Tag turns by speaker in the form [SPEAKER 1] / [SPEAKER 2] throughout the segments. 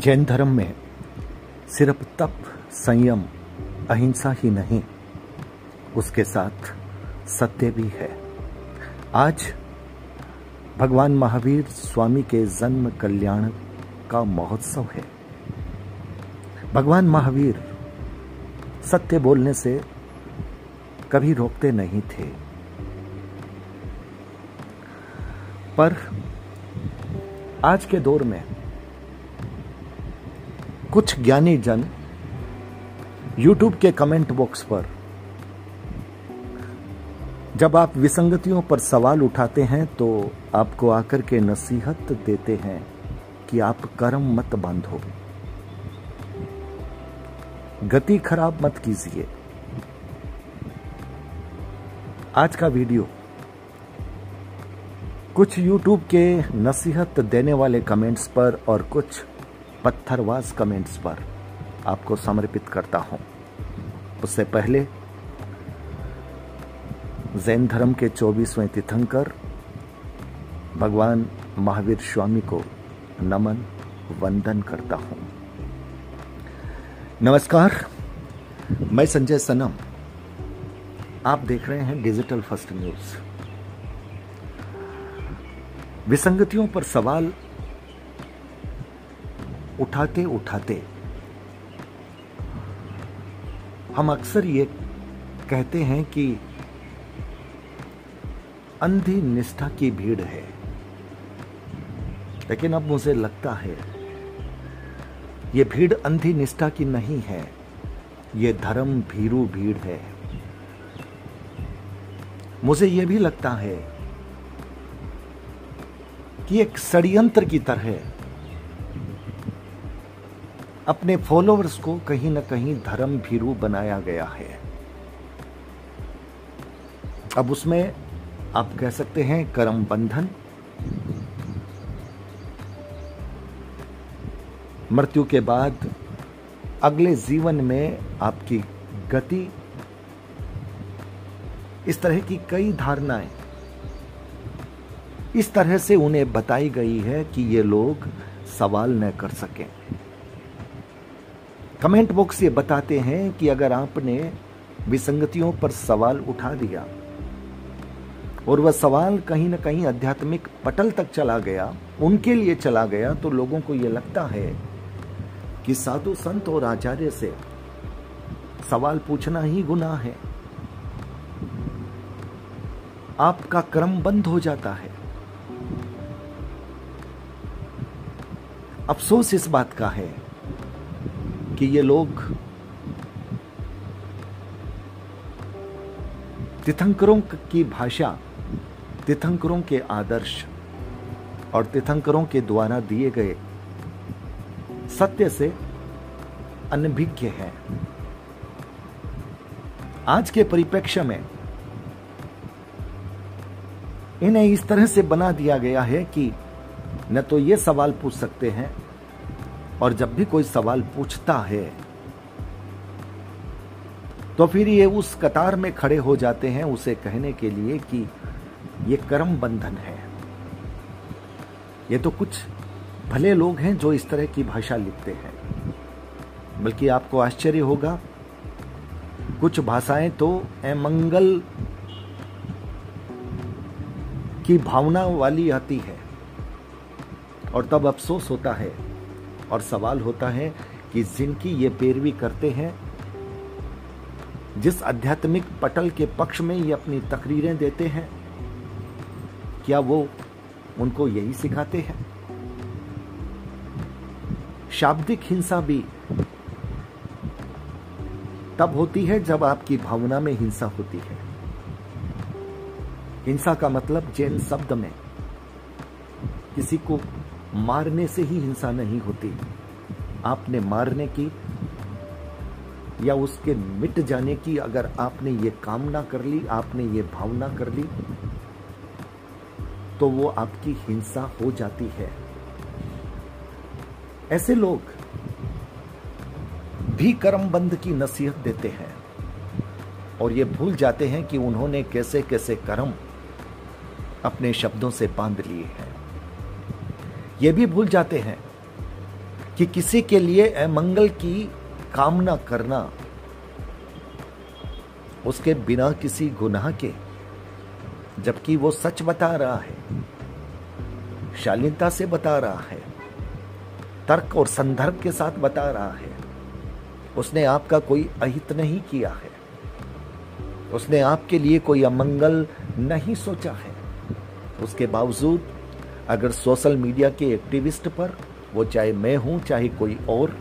[SPEAKER 1] जैन धर्म में सिर्फ़ तप, संयम, अहिंसा ही नहीं, उसके साथ सत्य भी है। आज भगवान महावीर स्वामी के जन्म कल्याण का महोत्सव है। भगवान महावीर सत्य बोलने से कभी रोकते नहीं थे। पर आज के दौर में कुछ ज्ञानी जन YouTube के कमेंट बॉक्स पर, जब आप विसंगतियों पर सवाल उठाते हैं तो आपको आकर के नसीहत देते हैं कि आप कर्म मत बांधो। गति खराब मत कीजिए। आज का वीडियो, कुछ YouTube के नसीहत देने वाले कमेंट्स पर और कुछ पत्थरवाज कमेंट्स पर आपको समर्पित करता हूँ। उससे पहले, जैन धर्म के चौबीसवें तीर्थंकर, भगवान महावीर स्वामी को नमन, वंदन करता हूँ। नमस्कार, मैं संजय सनम। आप देख रहे हैं डिजिटल फ़र्स्ट न्यूज़। विसंगतियों पर सवाल उठाते उठाते। हम अक्सर ये कहते हैं कि अंधी निष्ठा की भीड़ है। लेकिन अब मुझे लगता है, ये भीड़ अंधी निष्ठा की नहीं है, ये धर्म भीरू भीड़ है। मुझे यह भी लगता है कि एक षड्यंत्र की तरह अपने फॉलोअर्स को कहीं ना कहीं धर्म भीरू बनाया गया है। अब उसमें आप कह सकते हैं कर्म बंधन, मृत्यु के बाद अगले जीवन में आपकी गति, इस तरह की कई धारणाएँ। इस तरह से उन्हें बताई गई है कि ये लोग सवाल न कर सकें। कमेंट बॉक्स ये बताते हैं कि अगर आपने विसंगतियों पर सवाल उठा दिया और वह सवाल कहीं ना कहीं आध्यात्मिक पटल तक चला गया, उनके लिए चला गया तो लोगों को यह लगता है कि साधु संत और आचार्य से सवाल पूछना ही गुनाह है। आपका क्रम बंद हो जाता है। अफसोस इस बात का है कि ये लोग तीर्थंकरों की भाषा, तीर्थंकरों के आदर्श और तीर्थंकरों के द्वारा दिए गए सत्य से अनभिज्ञ है। आज के परिप्रेक्ष्य में इन्हें इस तरह से बना दिया गया है कि न तो ये सवाल पूछ सकते हैं और जब भी कोई सवाल पूछता है तो फिर ये उस कतार में खड़े हो जाते हैं उसे कहने के लिए कि ये कर्म बंधन है। ये तो कुछ भले लोग हैं जो इस तरह की भाषा लिखते हैं, बल्कि आपको आश्चर्य होगा, कुछ भाषाएँ तो अमंगल की भावना वाली आती है, और तब अफसोस होता है और सवाल होता है कि जिनकी ये पैरवी करते हैं, जिस आध्यात्मिक पटल के पक्ष में ये अपनी तकरीरें देते हैं, क्या वो उनको यही सिखाते हैं? शाब्दिक हिंसा भी तब होती है जब आपकी भावना में हिंसा होती है। हिंसा का मतलब जैन शब्द में किसी को मारने से ही हिंसा नहीं होती। आपने मारने की या उसके मिट जाने की अगर आपने ये कामना कर ली, आपने ये भावना कर ली तो वो आपकी हिंसा हो जाती है। ऐसे लोग भी कर्मबंध की नसीहत देते हैं और ये भूल जाते हैं कि उन्होंने कैसे कैसे कर्म अपने शब्दों से बाँध लिए हैं। ये भी भूल जाते हैं कि किसी के लिए अमंगल की कामना करना, उसके बिना किसी गुनाह के, जबकि वो सच बता रहा है, शालीनता से बता रहा है, तर्क और संदर्भ के साथ बता रहा है, उसने आपका कोई अहित नहीं किया है, उसने आपके लिए कोई अमंगल नहीं सोचा है, उसके बावजूद अगर सोशल मीडिया के एक्टिविस्ट पर, वो चाहे मैं हूँ, चाहे कोई और,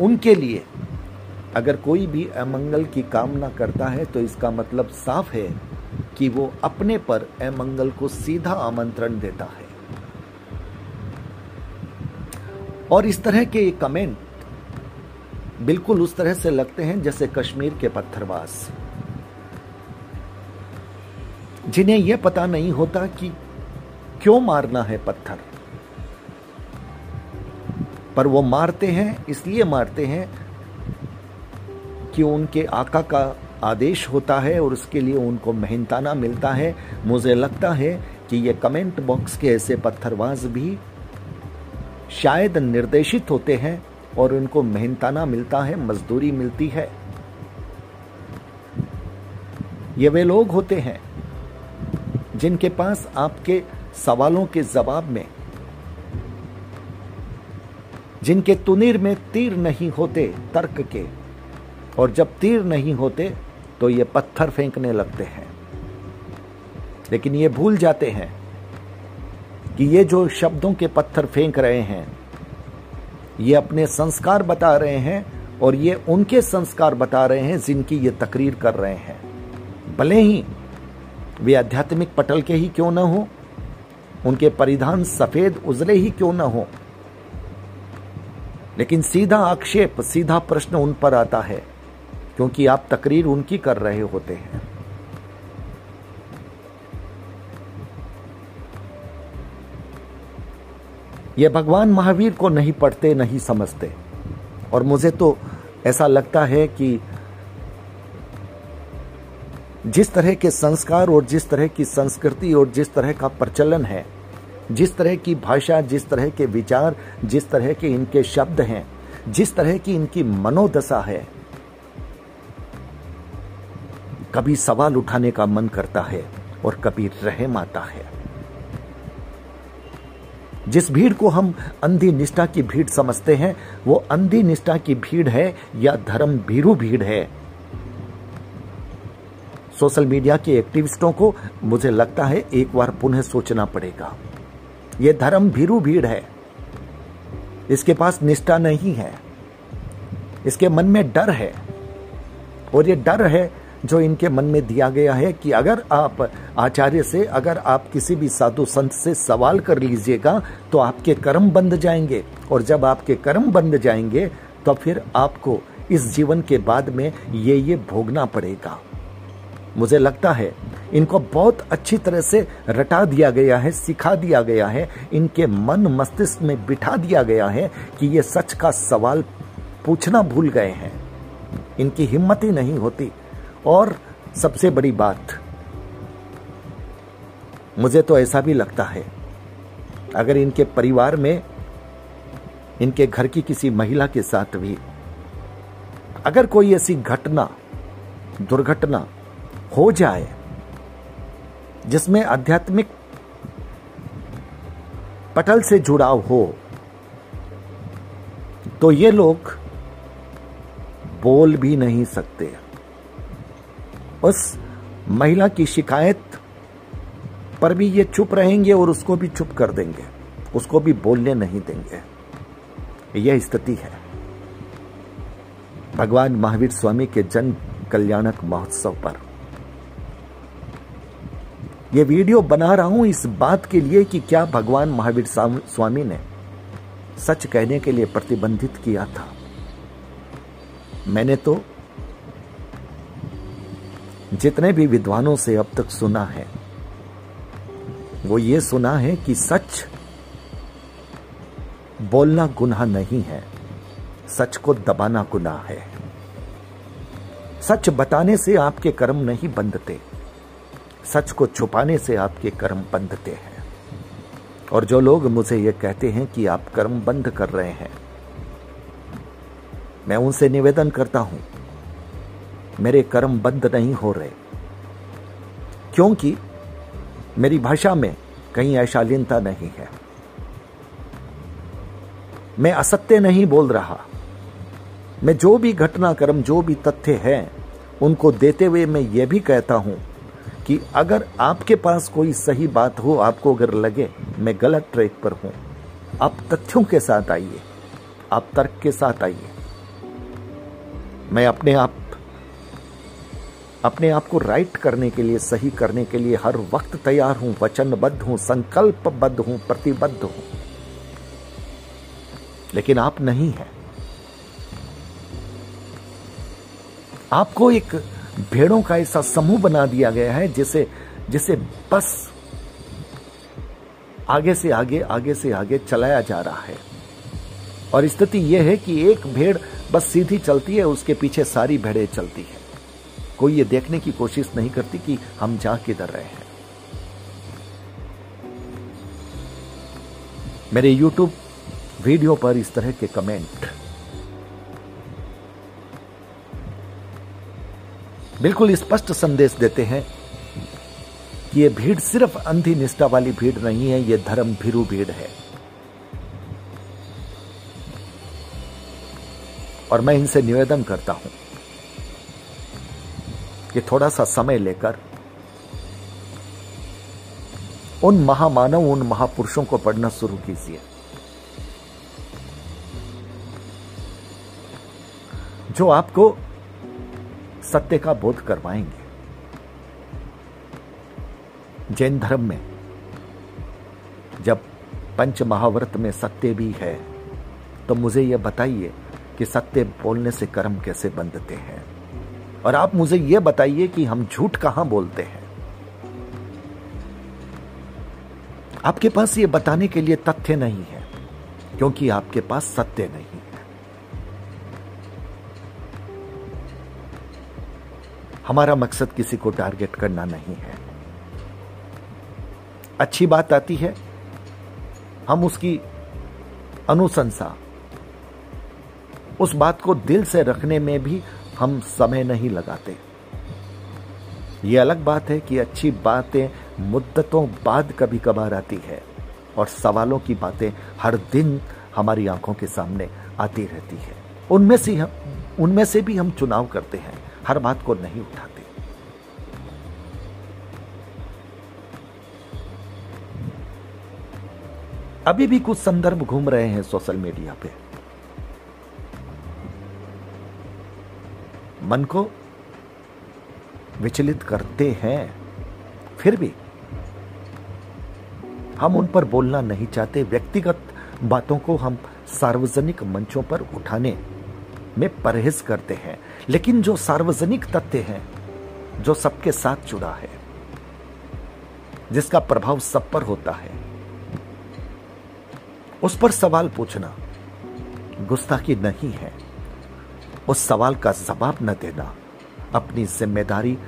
[SPEAKER 1] उनके लिए अगर कोई भी अमंगल की कामना करता है तो इसका मतलब साफ़ है कि वो अपने पर अमंगल को सीधा आमंत्रण देता है। और इस तरह के ये कमेंट बिल्कुल उस तरह से लगते हैं जैसे कश्मीर के पत्थरबाज। जिन्हें यह पता नहीं होता कि क्यों मारना है पत्थर? पर वो मारते हैं, इसलिए मारते हैं कि उनके आका का आदेश होता है और उसके लिए उनको मेहनताना मिलता है। मुझे लगता है कि ये कमेंट बॉक्स के ऐसे पत्थरबाज भी शायद निर्देशित होते हैं और उनको मेहनताना मिलता है, मजदूरी मिलती है। ये वे लोग होते हैं जिनके पास आपके सवालों के जवाब में, जिनके तुनीर में तीर नहीं होते तर्क के, और जब तीर नहीं होते तो ये पत्थर फेंकने लगते हैं। लेकिन ये भूल जाते हैं कि ये जो शब्दों के पत्थर फेंक रहे हैं, ये अपने संस्कार बता रहे हैं, और ये उनके संस्कार बता रहे हैं जिनकी ये तकरीर कर रहे हैं। भले ही वे आध्यात्मिक पटल के ही क्यों ना हो उनके परिधान सफ़ेद उजले ही क्यों ना हो? लेकिन सीधा आक्षेप, सीधा प्रश्न उन पर आता है, क्योंकि आप तकरीर उनकी कर रहे होते हैं। ये भगवान महावीर को नहीं पढ़ते, नहीं समझते। और मुझे तो ऐसा लगता है कि जिस तरह के संस्कार और जिस तरह की संस्कृति और जिस तरह का प्रचलन है जिस तरह की भाषा, जिस तरह के विचार, जिस तरह के इनके शब्द हैं, जिस तरह की इनकी मनोदशा है, कभी सवाल उठाने का मन करता है और कभी रहम आता है। जिस भीड़ को हम अंधी निष्ठा की भीड़ समझते हैं, वो अंधी निष्ठा की भीड़ है या धर्म भीरू भीड़ है? सोशल मीडिया के एक्टिविस्टों को मुझे लगता है एक बार पुनः सोचना पड़ेगा। ये धर्म भीरू भीड़ है। इसके पास निष्ठा नहीं है। इसके मन में डर है। और ये डर है जो इनके मन में दिया गया है कि अगर आप आचार्य से, अगर आप किसी भी साधु संत से सवाल कर लीजिएगा तो आपके कर्म बंद जाएँगे। और जब आपके कर्म बंद जाएँगे तो फिर आपको इस जीवन के बाद में ये ये भोगना पड़ेगा। मुझे लगता है इनको बहुत अच्छी तरह से रटा दिया गया है, सिखा दिया गया है, इनके मन मस्तिष्क में बिठा दिया गया है कि ये सच का सवाल पूछना भूल गए हैं। इनकी हिम्मत ही नहीं होती। और सबसे बड़ी बात, मुझे तो ऐसा भी लगता है, अगर इनके परिवार में, इनके घर की किसी महिला के साथ भी, अगर कोई ऐसी घटना, दुर्घटना हो जाए, जिसमें आध्यात्मिक पटल से जुड़ाव हो तो ये लोग बोल भी नहीं सकते। उस महिला की शिकायत पर भी ये चुप रहेंगे और उसको भी चुप कर देंगे। उसको भी बोलने नहीं देंगे। यह स्थिति है। भगवान महावीर स्वामी के जन कल्याणक महोत्सव पर। यह वीडियो बना रहा हूँ इस बात के लिए कि क्या भगवान महावीर स्वामी ने सच कहने के लिए प्रतिबंधित किया था। मैंने तो जितने भी विद्वानों से अब तक सुना है, वो ये सुना है कि सच बोलना गुनाह नहीं है, सच को दबाना गुनाह है। सच बताने से आपके कर्म नहीं बंधते। सच को छुपाने से आपके कर्म बंधते हैं। और जो लोग मुझे ये कहते हैं कि आप कर्म बंद कर रहे हैं, मैं उनसे निवेदन करता हूँ, मेरे कर्म बंद नहीं हो रहे। क्योंकि मेरी भाषा में कहीं ऐशालीनता नहीं है। मैं असत्य नहीं बोल रहा। मैं जो भी घटनाक्रम, जो भी तथ्य है, उनको देते हुए मैं ये भी कहता हूँ कि अगर आपके पास कोई सही बात हो, आपको अगर लगे, मैं गलत ट्रैक पर हूँ, आप तथ्यों के साथ आइए। आप तर्क के साथ आइए। मैं अपने आप अपने आप को राइट करने के लिए, सही करने के लिए हर वक्त तैयार हूँ, वचनबद्ध हूँ, संकल्पबद्ध हूँ, प्रतिबद्ध हूँ। लेकिन आप नहीं हैं। आपको एक भेड़ों का ऐसा समूह बना दिया गया है जिसे जिसे बस आगे से आगे आगे से आगे चलाया जा रहा है। और स्थिति यह है कि एक भेड़ बस सीधी चलती है, उसके पीछे सारी भेड़ें चलती है। कोई ये देखने की कोशिश नहीं करती कि हम जा किधर रहे हैं। मेरे YouTube वीडियो पर इस तरह के कमेंट। बिल्कुल स्पष्ट संदेश देते हैं कि यह भीड़ सिर्फ़ अंधी निष्ठा वाली भीड़ नहीं है यह धर्म भीरु भीड़ है। और मैं इनसे निवेदन करता हूँ कि थोड़ा सा समय लेकर उन महामानव, उन महापुरुषों को पढ़ना शुरू कीजिए। जो आपको सत्य का बोध करवाएँगे। जैन धर्म में, जब पंच महाव्रत में सत्य भी है तो मुझे यह बताइए कि सत्य बोलने से कर्म कैसे बंधते हैं। और आप मुझे यह बताइए कि हम झूठ कहाँ बोलते हैं। आपके पास यह बताने के लिए तथ्य नहीं है, क्योंकि आपके पास सत्य नहीं। हमारा मकसद किसी को टारगेट करना नहीं है। अच्छी बात आती है, हम उसकी अनुशंसा, उस बात को दिल से रखने में भी हम समय नहीं लगाते। यह अलग बात है कि अच्छी बातें मुद्दतों बाद कभी कभार आती है और सवालों की बातें हर दिन हमारी आँखों के सामने आती रहती है। उनमें से हम, उनमें से भी हम चुनाव करते हैं। हर बात को नहीं उठाते। अभी भी कुछ संदर्भ घूम रहे हैं सोशल मीडिया पे। मन को विचलित करते हैं, फिर भी हम उन पर बोलना नहीं चाहते। व्यक्तिगत बातों को हम सार्वजनिक मंचों पर उठाने में परहेज करते हैं, लेकिन जो सार्वजनिक तथ्य है, जो सबके साथ जुड़ा है, जिसका प्रभाव सब पर होता है, उस पर सवाल पूछना गुस्ताखी नहीं है। उस सवाल का जवाब न देना, अपनी ज़िम्मेदारी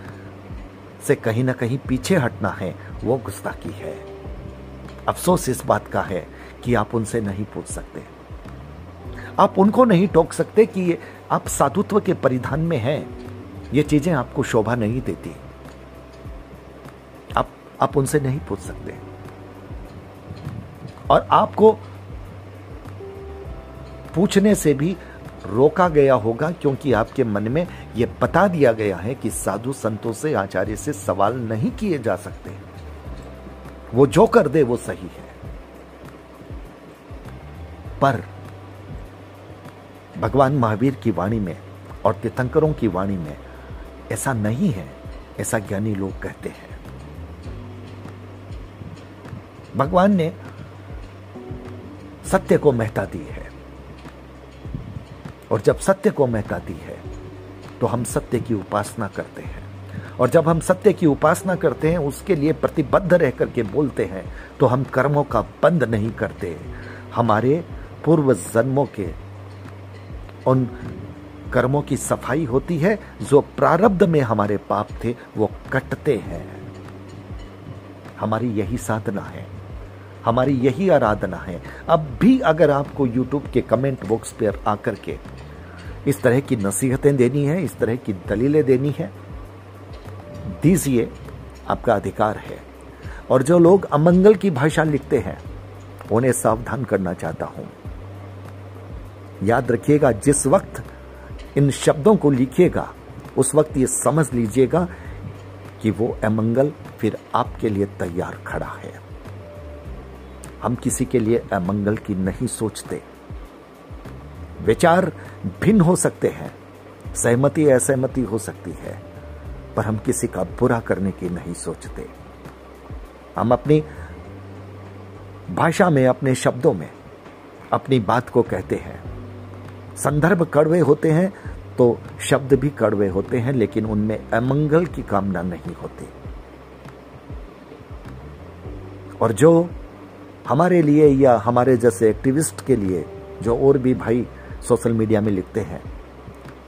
[SPEAKER 1] से कहीं ना कहीं पीछे हटना है, वो गुस्ताखी है। अफसोस इस बात का है कि आप उनसे नहीं पूछ सकते। आप उनको नहीं टोक सकते कि ये आप साधुत्व के परिधान में हैं। ये चीज़ें आपको शोभा नहीं देती। आप आप उनसे नहीं पूछ सकते। और आपको पूछने से भी रोका गया होगा क्योंकि आपके मन में यह बता दिया गया है कि साधु संतों से आचार्य से सवाल नहीं किए जा सकते। वो जो कर दे, वो सही है। पर भगवान महावीर की वाणी में और तीर्थंकरों की वाणी में ऐसा नहीं है, ऐसा ज्ञानी लोग कहते हैं। भगवान ने सत्य को महता दी है। और जब सत्य को महता दी है तो हम सत्य की उपासना करते हैं। और जब हम सत्य की उपासना करते हैं, उसके लिए प्रतिबद्ध रह करके बोलते हैं तो हम कर्मों का बंद नहीं करते। हमारे पूर्व जन्मों के उन कर्मों की सफ़ाई होती है, जो प्रारब्ध में हमारे पाप थे, वो कटते हैं। हमारी यही साधना है। हमारी यही आराधना है। अब भी अगर आपको YouTube के कमेंट बॉक्स पर आकर के इस तरह की नसीहतें देनी है, इस तरह की दलीलें देनी है, दीजिए, आपका अधिकार है। और जो लोग अमंगल की भाषा लिखते हैं, उन्हें सावधान करना चाहता हूँ। याद रखिएगा, जिस वक्त इन शब्दों को लिखिएगा, उस वक्त ये समझ लीजिएगा कि वो अमंगल फिर आपके लिए तैयार खड़ा है। हम किसी के लिए अमंगल की नहीं सोचते। विचार भिन्न हो सकते हैं, सहमति असहमति हो सकती है, पर हम किसी का बुरा करने की नहीं सोचते। हम अपनी भाषा में, अपने शब्दों में, अपनी बात को कहते हैं। संदर्भ कड़वे होते हैं तो शब्द भी कड़वे होते हैं, लेकिन उनमें अमंगल की कामना नहीं होती। और जो हमारे लिए या हमारे जैसे एक्टिविस्ट के लिए, जो और भी भाई सोशल मीडिया में लिखते हैं,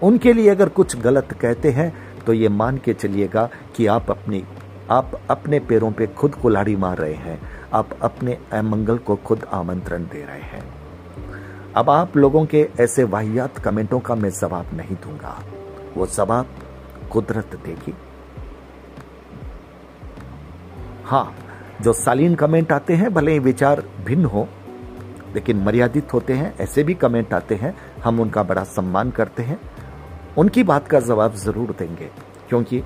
[SPEAKER 1] उनके लिए अगर कुछ गलत कहते हैं तो ये मान के चलिएगा कि आप अपनी, आप अपने पैरों पे खुद कुल्हाड़ी मार रहे हैं, आप अपने अमंगल को खुद आमंत्रण दे रहे हैं। अब आप लोगों के ऐसे वाहियात कमेंटों का मैं जवाब नहीं दूँगा। वो जवाब कुदरत देगी। हाँ, जो सालीन कमेंट आते हैं, भले ही विचार भिन्न हो, लेकिन मर्यादित होते हैं, ऐसे भी कमेंट आते हैं, हम उनका बड़ा सम्मान करते हैं। उनकी बात का जवाब ज़रूर देंगे, क्योंकि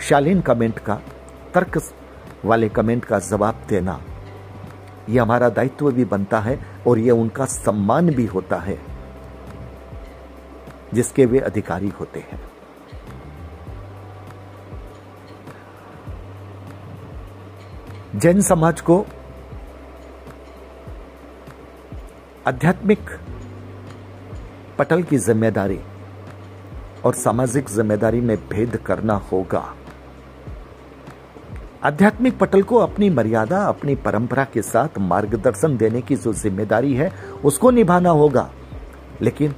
[SPEAKER 1] शालीन कमेंट का, तर्क वाले कमेंट का जवाब देना यह हमारा दायित्व भी बनता है और यह उनका सम्मान भी होता है, जिसके वे अधिकारी होते हैं। जैन समाज को आध्यात्मिक पटल की ज़िम्मेदारी और सामाजिक ज़िम्मेदारी में भेद करना होगा। आध्यात्मिक पटल को अपनी मर्यादा, अपनी परंपरा के साथ मार्गदर्शन देने की जो ज़िम्मेदारी है, उसको निभाना होगा। लेकिन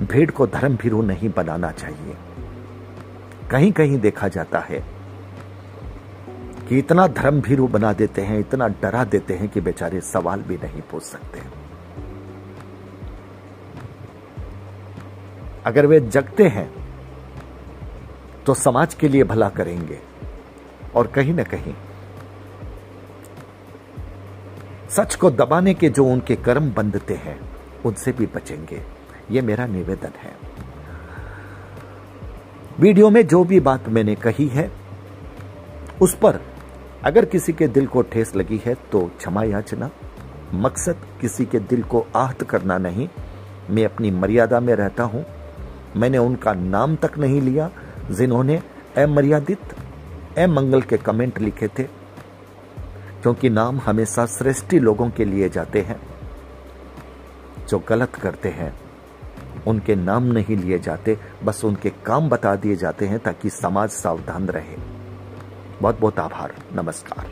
[SPEAKER 1] भेड़ को धर्म भीरू नहीं बनाना चाहिए। कहीं कहीं देखा जाता है कि इतना धर्म भीरू बना देते हैं, इतना डरा देते हैं कि बेचारे सवाल भी नहीं पूछ सकते। अगर वे जगते हैं तो समाज के लिए भला करेंगे। और कहीं ना कहीं। सच को दबाने के जो उनके कर्म बंधते हैं, उनसे भी बचेंगे। यह मेरा निवेदन है। वीडियो में जो भी बात मैंने कही है, उस पर अगर किसी के दिल को ठेस लगी है तो क्षमा याचना। मकसद किसी के दिल को आहत करना नहीं। मैं अपनी मर्यादा में रहता हूँ। मैंने उनका नाम तक नहीं लिया, जिन्होंने अमर्यादित अमंगल के कमेंट लिखे थे, क्योंकि नाम हमेशा श्रेष्ठी लोगों के लिए जाते हैं, जो गलत करते हैं, उनके नाम नहीं लिए जाते, बस उनके काम बता दिए जाते हैं ताकि समाज सावधान रहे। बहुत बहुत आभार, नमस्कार।